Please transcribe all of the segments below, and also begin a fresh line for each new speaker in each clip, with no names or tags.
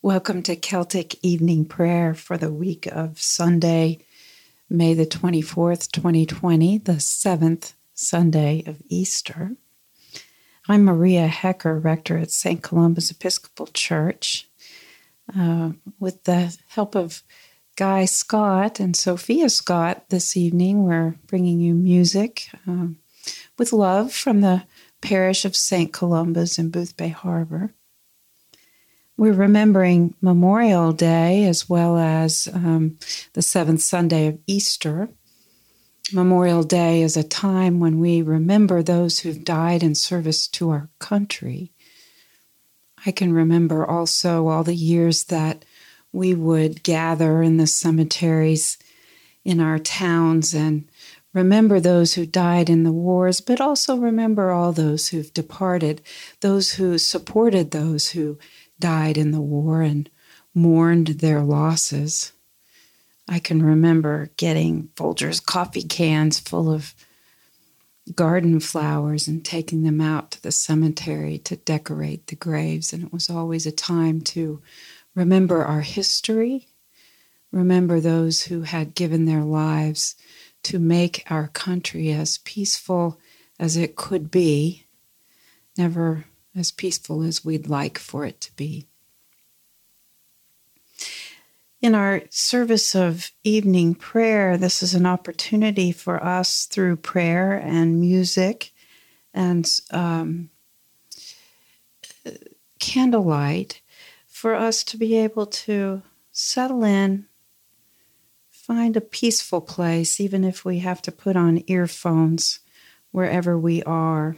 Welcome to Celtic Evening Prayer for the week of Sunday, May the 24th, 2020, the seventh Sunday of Easter. I'm Maria Hecker, rector at St. Columba's Episcopal Church. Uh, with the help of Guy Scott and Sophia Scott this evening, we're bringing you music uh, with love from the parish of St. Columba's in Boothbay Harbor. We're remembering Memorial Day as well as um, the seventh Sunday of Easter. Memorial Day is a time when we remember those who've died in service to our country. I can remember also all the years that we would gather in the cemeteries in our towns and remember those who died in the wars, but also remember all those who've departed, those who supported those who died in the war and mourned their losses. I can remember getting Folgers coffee cans full of garden flowers and taking them out to the cemetery to decorate the graves. And it was always a time to remember our history, remember those who had given their lives to make our country as peaceful as it could be, never as peaceful as we'd like for it to be. In our service of evening prayer, this is an opportunity for us through prayer and music and um, candlelight for us to be able to settle in, find a peaceful place, even if we have to put on earphones wherever we are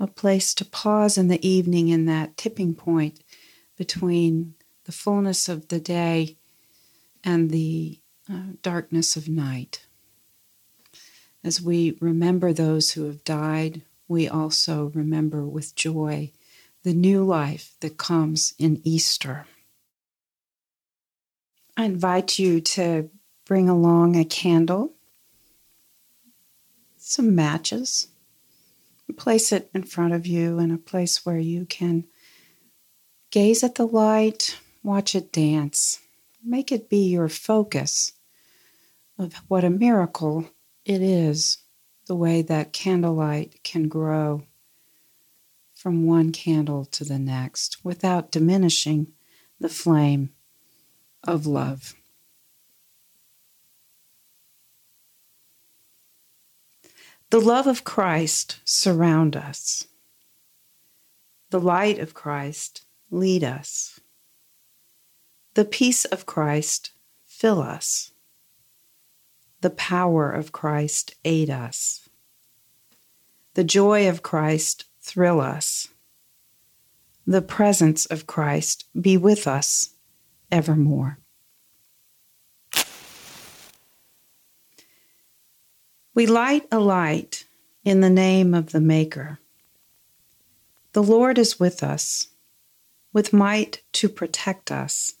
a place to pause in the evening in that tipping point between the fullness of the day and the uh, darkness of night. As we remember those who have died, we also remember with joy the new life that comes in Easter. I invite you to bring along a candle, some matches, place it in front of you in a place where you can gaze at the light, watch it dance. Make it be your focus of what a miracle it is, the way that candlelight can grow from one candle to the next without diminishing the flame of love. The love of Christ surround us. The light of Christ lead us. The peace of Christ fill us. The power of Christ aid us. The joy of Christ thrill us. The presence of Christ be with us evermore. We light a light in the name of the Maker. The Lord is with us, with might to protect us,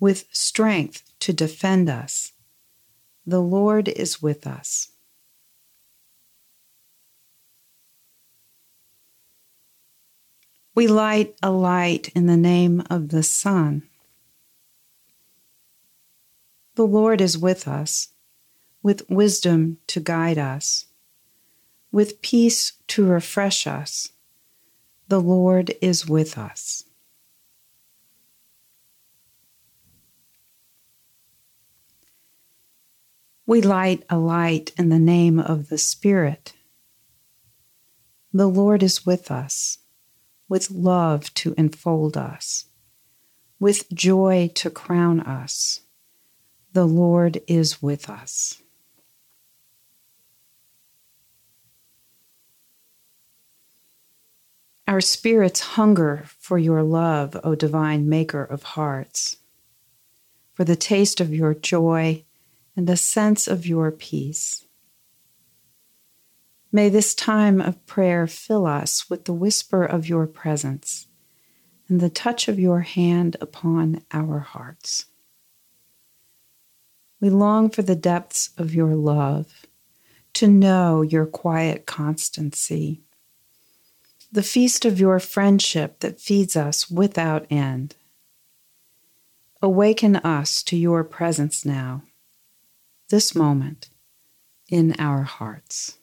with strength to defend us. The Lord is with us. We light a light in the name of the Son. The Lord is with us with wisdom to guide us, with peace to refresh us. The Lord is with us. We light a light in the name of the Spirit. The Lord is with us, with love to enfold us, with joy to crown us. The Lord is with us. Our spirits hunger for your love, O divine maker of hearts, for the taste of your joy and the sense of your peace. May this time of prayer fill us with the whisper of your presence and the touch of your hand upon our hearts. We long for the depths of your love, to know your quiet constancy the feast of your friendship that feeds us without end. Awaken us to your presence now, this moment, in our hearts.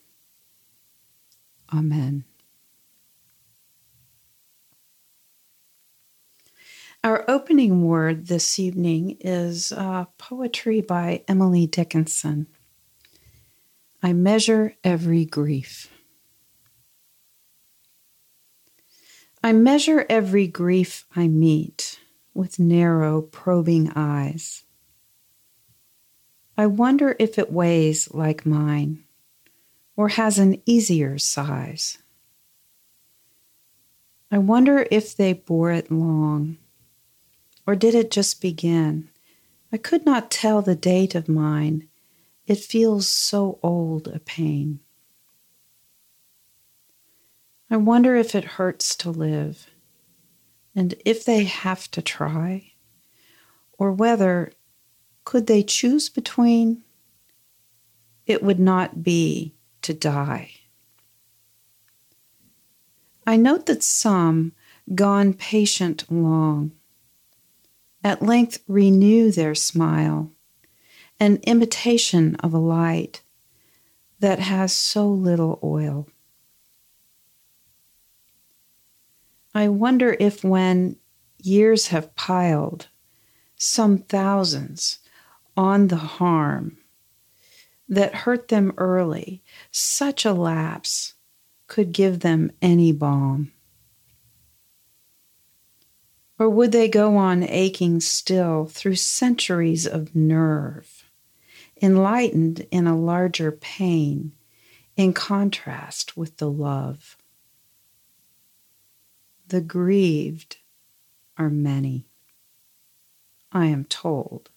Amen. Our opening word this evening is uh, poetry by Emily Dickinson. I measure every grief. I measure every grief I meet with narrow, probing eyes. I wonder if it weighs like mine or has an easier size. I wonder if they bore it long or did it just begin? I could not tell the date of mine. It feels so old a pain. I wonder if it hurts to live, and if they have to try, or whether could they choose between it would not be to die. I note that some, gone patient long, at length renew their smile, an imitation of a light that has so little oil. I wonder if, when years have piled some thousands on the harm that hurt them early, such a lapse could give them any balm. Or would they go on aching still through centuries of nerve, enlightened in a larger pain in contrast with the love? The grieved are many, I am told.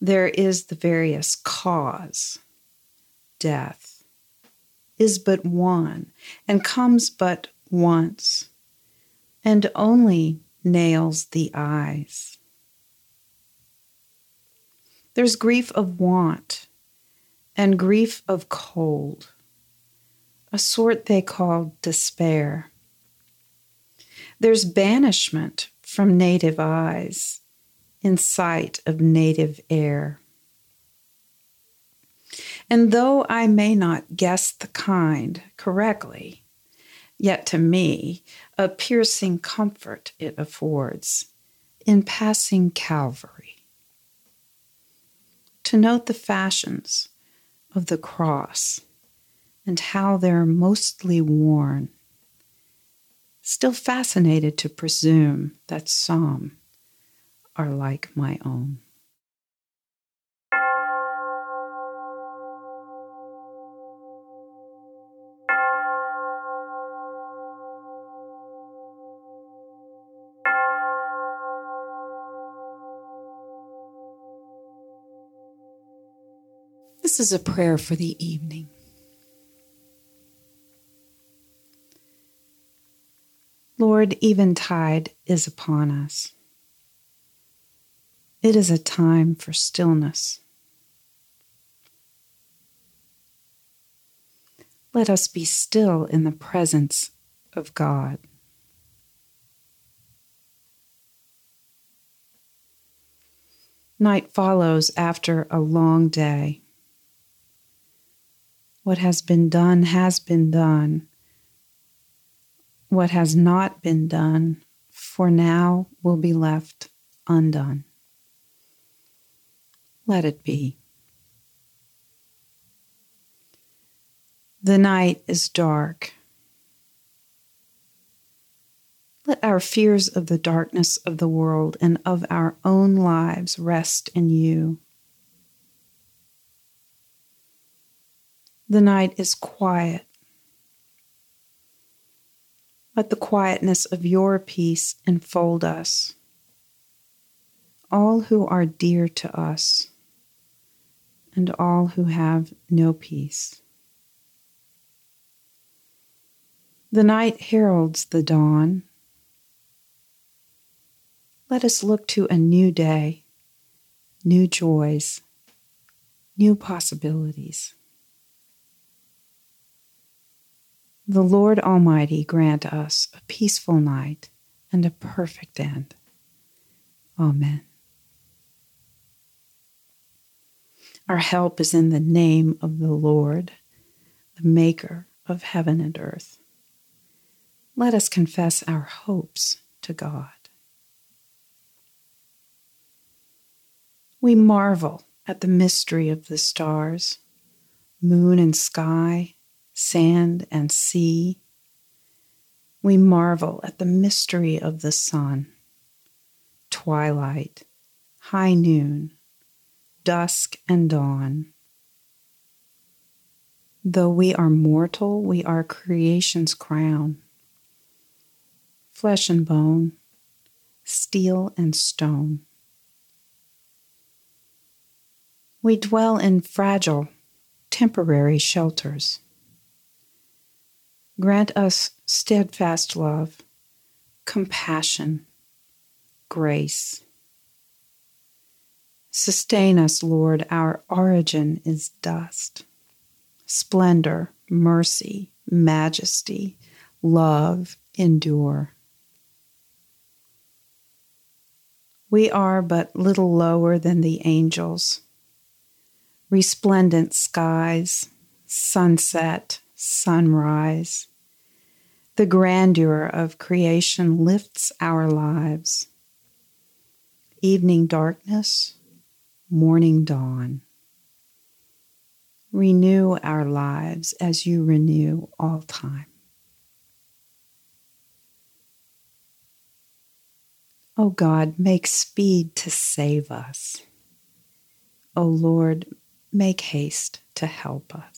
There is the various cause, death, is but one and comes but once, and only nails the eyes. There's grief of want and grief of cold, a sort they call despair. There's banishment from native eyes in sight of native air. And though I may not guess the kind correctly, yet to me a piercing comfort it affords in passing Calvary. To note the fashions of the cross and how they're mostly worn, still fascinated to presume that some are like my own. This is a prayer for the evening. Lord, eventide is upon us. It is a time for stillness. Let us be still in the presence of God. Night follows after a long day. What has been done has been done. What has not been done for now will be left undone. Let it be. The night is dark. Let our fears of the darkness of the world and of our own lives rest in you. The night is quiet. Let the quietness of your peace enfold us, all who are dear to us, and all who have no peace. The night heralds the dawn. Let us look to a new day, new joys, new possibilities. The Lord Almighty grant us a peaceful night and a perfect end. Amen. Our help is in the name of the Lord, the Maker of heaven and earth. Let us confess our hopes to God. We marvel at the mystery of the stars, moon, and sky sand and sea. We marvel at the mystery of the sun, twilight, high noon, dusk and dawn. Though we are mortal, we are creation's crown. Flesh and bone, steel and stone. We dwell in fragile, temporary shelters. Grant us steadfast love, compassion, grace. Sustain us, Lord, our origin is dust. Splendor, mercy, majesty, love endure. We are but little lower than the angels resplendent skies, sunset, sunrise. The grandeur of creation lifts our lives. Evening darkness, morning dawn. Renew our lives as you renew all time. O oh God, make speed to save us. O oh Lord, make haste to help us.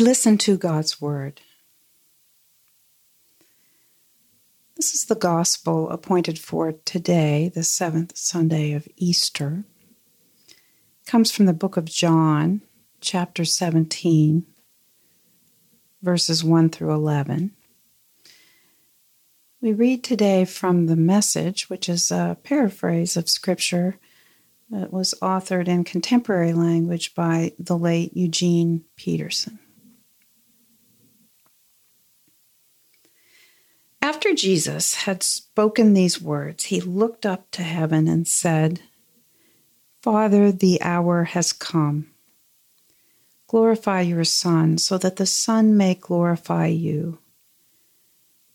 Listen to God's Word. This is the gospel appointed for today, the seventh Sunday of Easter. It comes from the book of John, chapter 17, verses 1 through 11. We read today from the Message, which is a paraphrase of Scripture that was authored in contemporary language by the late Eugene Peterson. After Jesus had spoken these words, he looked up to heaven and said, Father, the hour has come. Glorify your Son, so that the Son may glorify you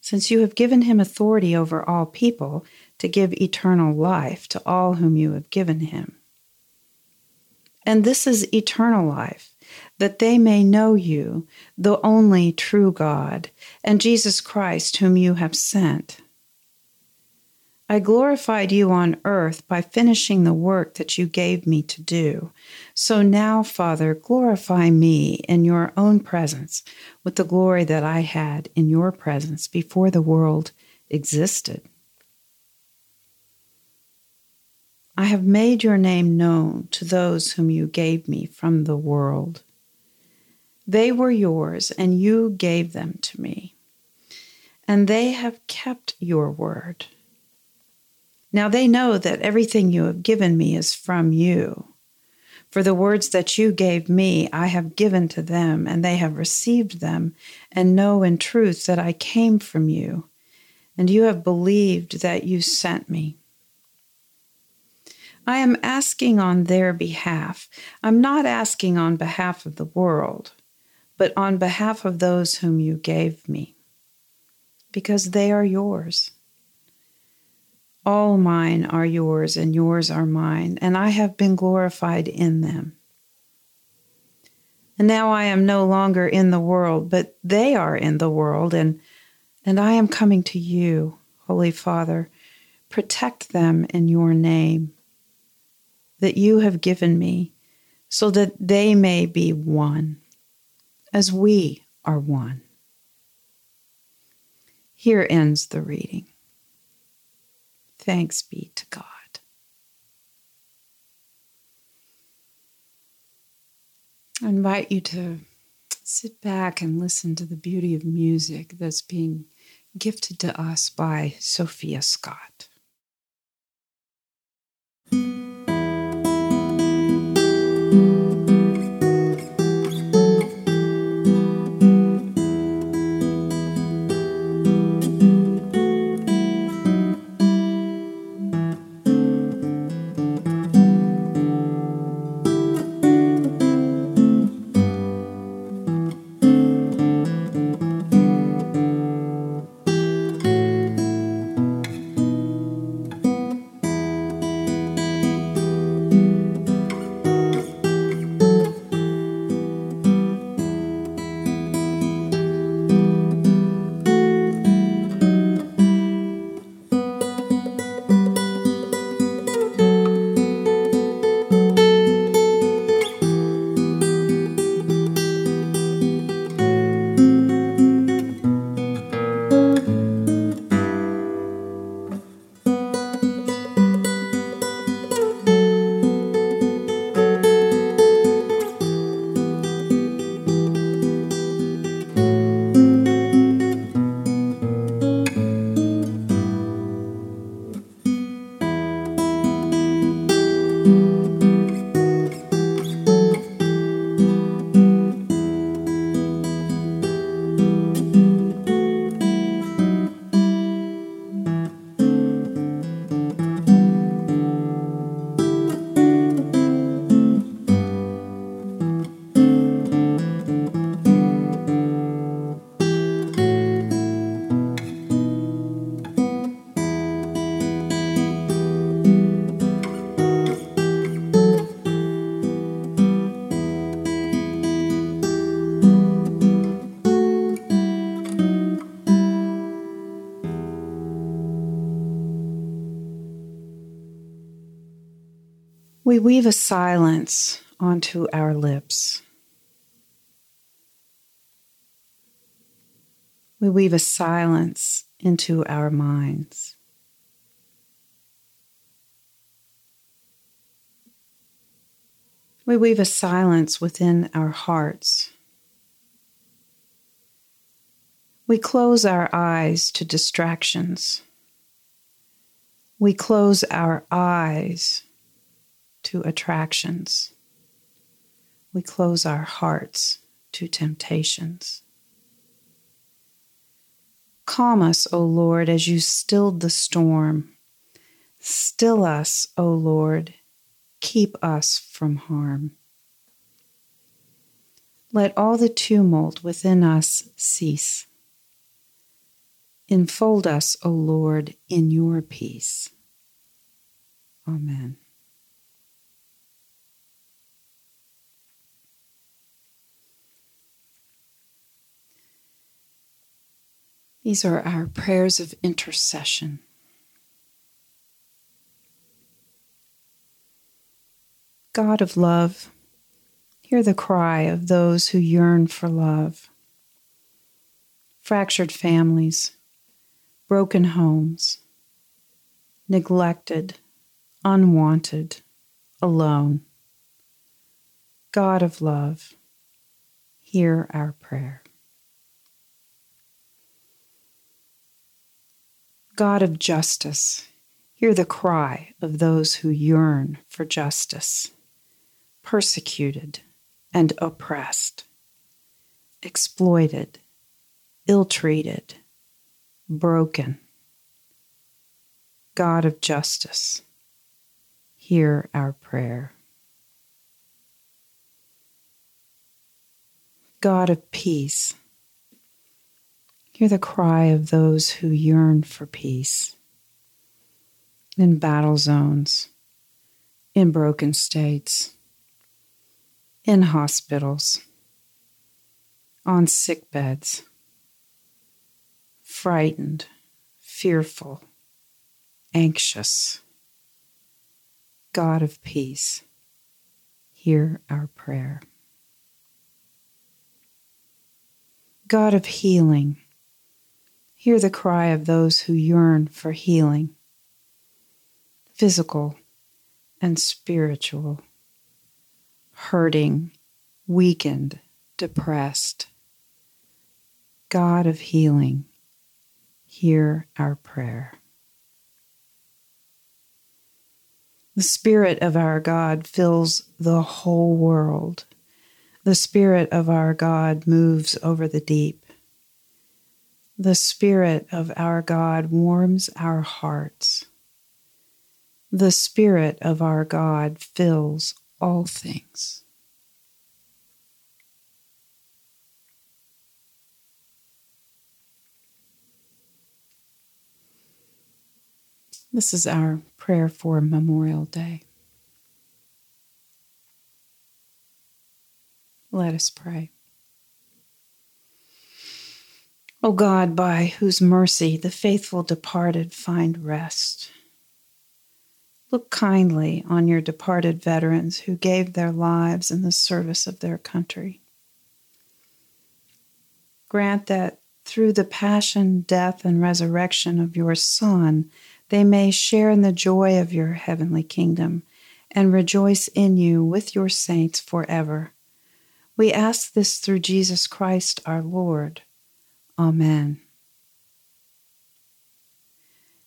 since you have given him authority over all people to give eternal life to all whom you have given him. And this is eternal life, that they may know you, the only true God, and Jesus Christ, whom you have sent. I glorified you on earth by finishing the work that you gave me to do. So now, Father, glorify me in your own presence with the glory that I had in your presence before the world existed. I have made your name known to those whom you gave me from the world. They were yours, and you gave them to me, and they have kept your word. Now they know that everything you have given me is from you. For the words that you gave me, I have given to them, and they have received them, and know in truth that I came from you, and you have believed that you sent me. I am asking on their behalf. I'm not asking on behalf of the world, but on behalf of those whom you gave me, because they are yours. All mine are yours, and yours are mine, and I have been glorified in them. And now I am no longer in the world, but they are in the world, and, and I am coming to you, Holy Father. Protect them in your name that you have given me, so that they may be one, as we are one. Here ends the reading. Thanks be to God. I invite you to sit back and listen to the beauty of music that's being gifted to us by Sophia Scott. Weave a silence onto our lips. We weave a silence into our minds. We weave a silence within our hearts. We close our eyes to distractions. We close our eyes to attractions. We close our hearts to temptations. Calm us, O Lord, as you stilled the storm. Still us, O Lord, keep us from harm. Let all the tumult within us cease. Enfold us, O Lord, in your peace. Amen. These are our prayers of intercession. God of love, hear the cry of those who yearn for love. Fractured families, broken homes, neglected, unwanted, alone. God of love, hear our prayer. God of justice, hear the cry of those who yearn for justice, persecuted and oppressed, exploited, ill treated, broken. God of justice, hear our prayer. God of peace, Hear the cry of those who yearn for peace in battle zones, in broken states, in hospitals, on sick beds, frightened, fearful, anxious. God of peace, hear our prayer. God of healing, Hear the cry of those who yearn for healing, physical and spiritual, hurting, weakened, depressed. God of healing, hear our prayer. The Spirit of our God fills the whole world. The Spirit of our God moves over the deep. The Spirit of our God warms our hearts. The Spirit of our God fills all things. This is our prayer for Memorial Day. Let us pray. O God, by whose mercy the faithful departed find rest. Look kindly on your departed veterans who gave their lives in the service of their country. Grant that through the passion, death, and resurrection of your Son, they may share in the joy of your heavenly kingdom and rejoice in you with your saints forever. We ask this through Jesus Christ our Lord. Amen.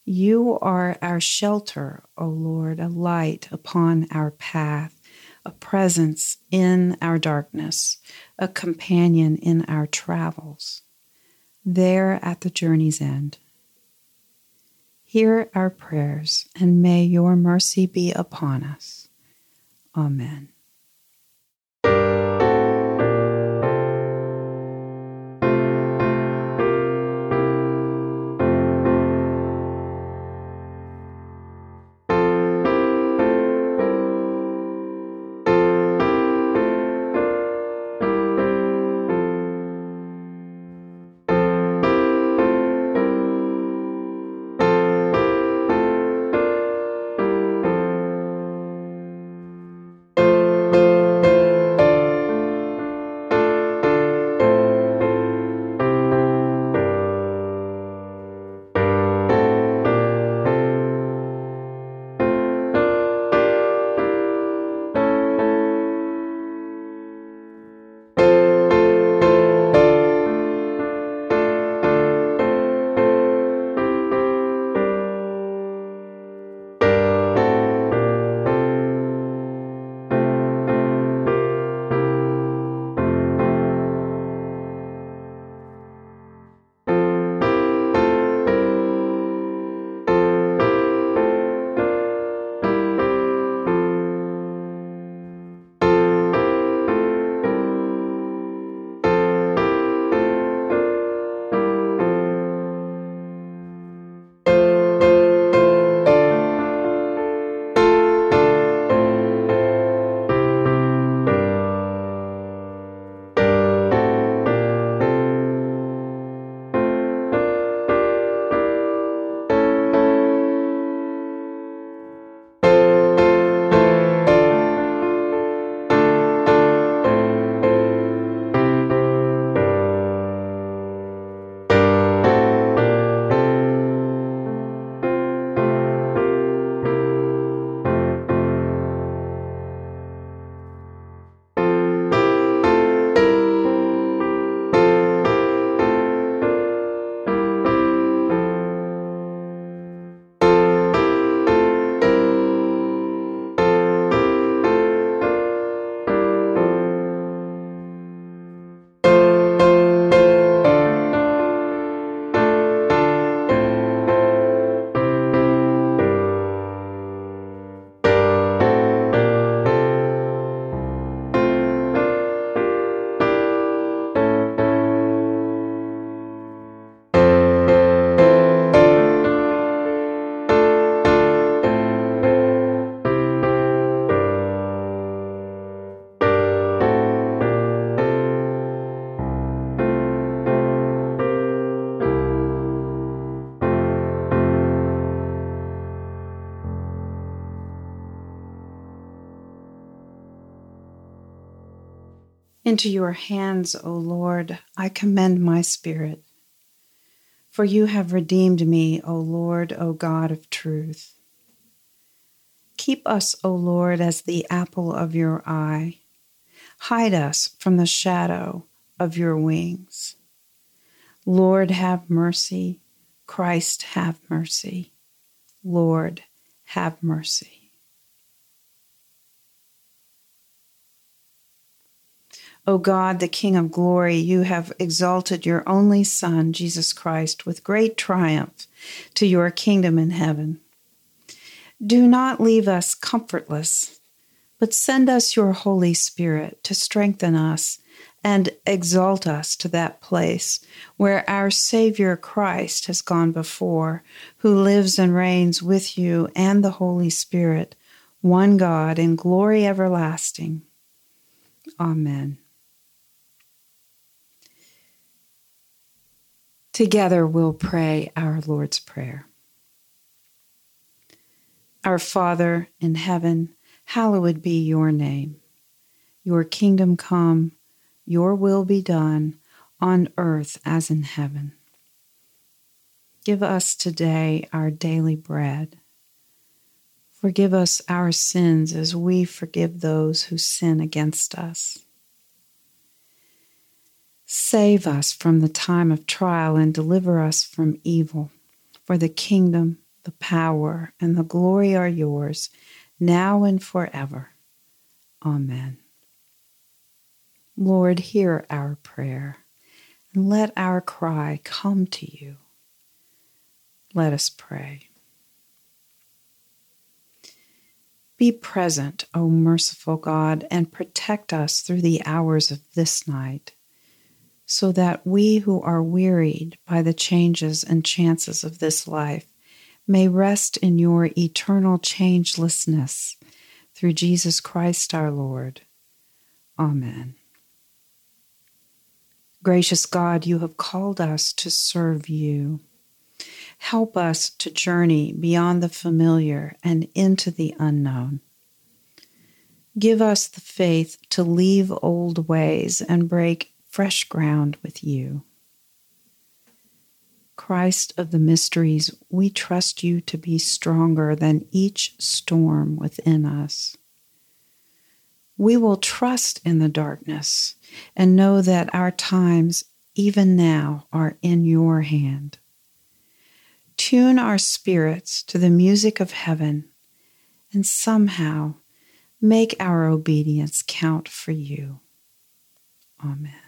You are our shelter, O Lord, a light upon our path, a presence in our darkness, a companion in our travels, there at the journey's end. Hear our prayers, and may your mercy be upon us. Amen. Into your hands, O Lord, I commend my spirit. For you have redeemed me, O Lord, O God of truth. Keep us, O Lord, as the apple of your eye. Hide us from the shadow of your wings. Lord, have mercy. Christ, have mercy. Lord, have mercy. O God, the King of glory, you have exalted your only Son, Jesus Christ, with great triumph to your kingdom in heaven. Do not leave us comfortless, but send us your Holy Spirit to strengthen us and exalt us to that place where our Savior Christ has gone before, who lives and reigns with you and the Holy Spirit, one God in glory everlasting. Amen. Together we'll pray our Lord's Prayer. Our Father in heaven, hallowed be your name. Your kingdom come your will be done on earth as in heaven. Give us today our daily bread. Forgive us our sins as we forgive those who sin against us. Save us from the time of trial and deliver us from evil. For the kingdom, the power, and the glory are yours, now and forever. Amen. Lord, hear our prayer and let our cry come to you. Let us pray. Be present, O merciful God, and protect us through the hours of this night, so that we who are wearied by the changes and chances of this life may rest in your eternal changelessness through Jesus Christ our Lord. Amen. Gracious God, you have called us to serve you. Help us to journey beyond the familiar and into the unknown. Give us the faith to leave old ways and break fresh ground with you. Christ of the mysteries, we trust you to be stronger than each storm within us we will trust in the darkness and know that our times, even now, are in your hand. Tune our spirits to the music of heaven and somehow make our obedience count for you. Amen.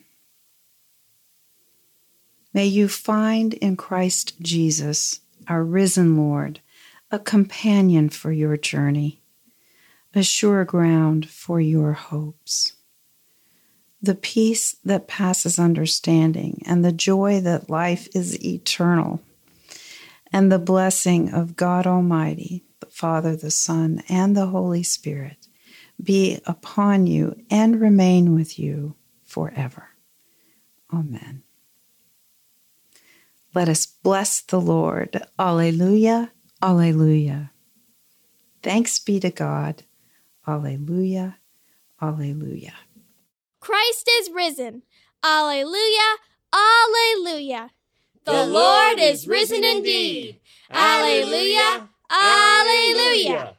May you find in Christ Jesus, our risen Lord, a companion for your journey, a sure ground for your hopes. The peace that passes understanding and the joy that life is eternal, and the blessing of God Almighty, the Father, the Son, and the Holy Spirit be upon you and remain with you forever. Amen. Let us bless the Lord. Alleluia. Alleluia. Thanks be to God. Alleluia. Alleluia.
Christ is risen. Alleluia. Alleluia. The Lord is risen indeed. Alleluia. Alleluia.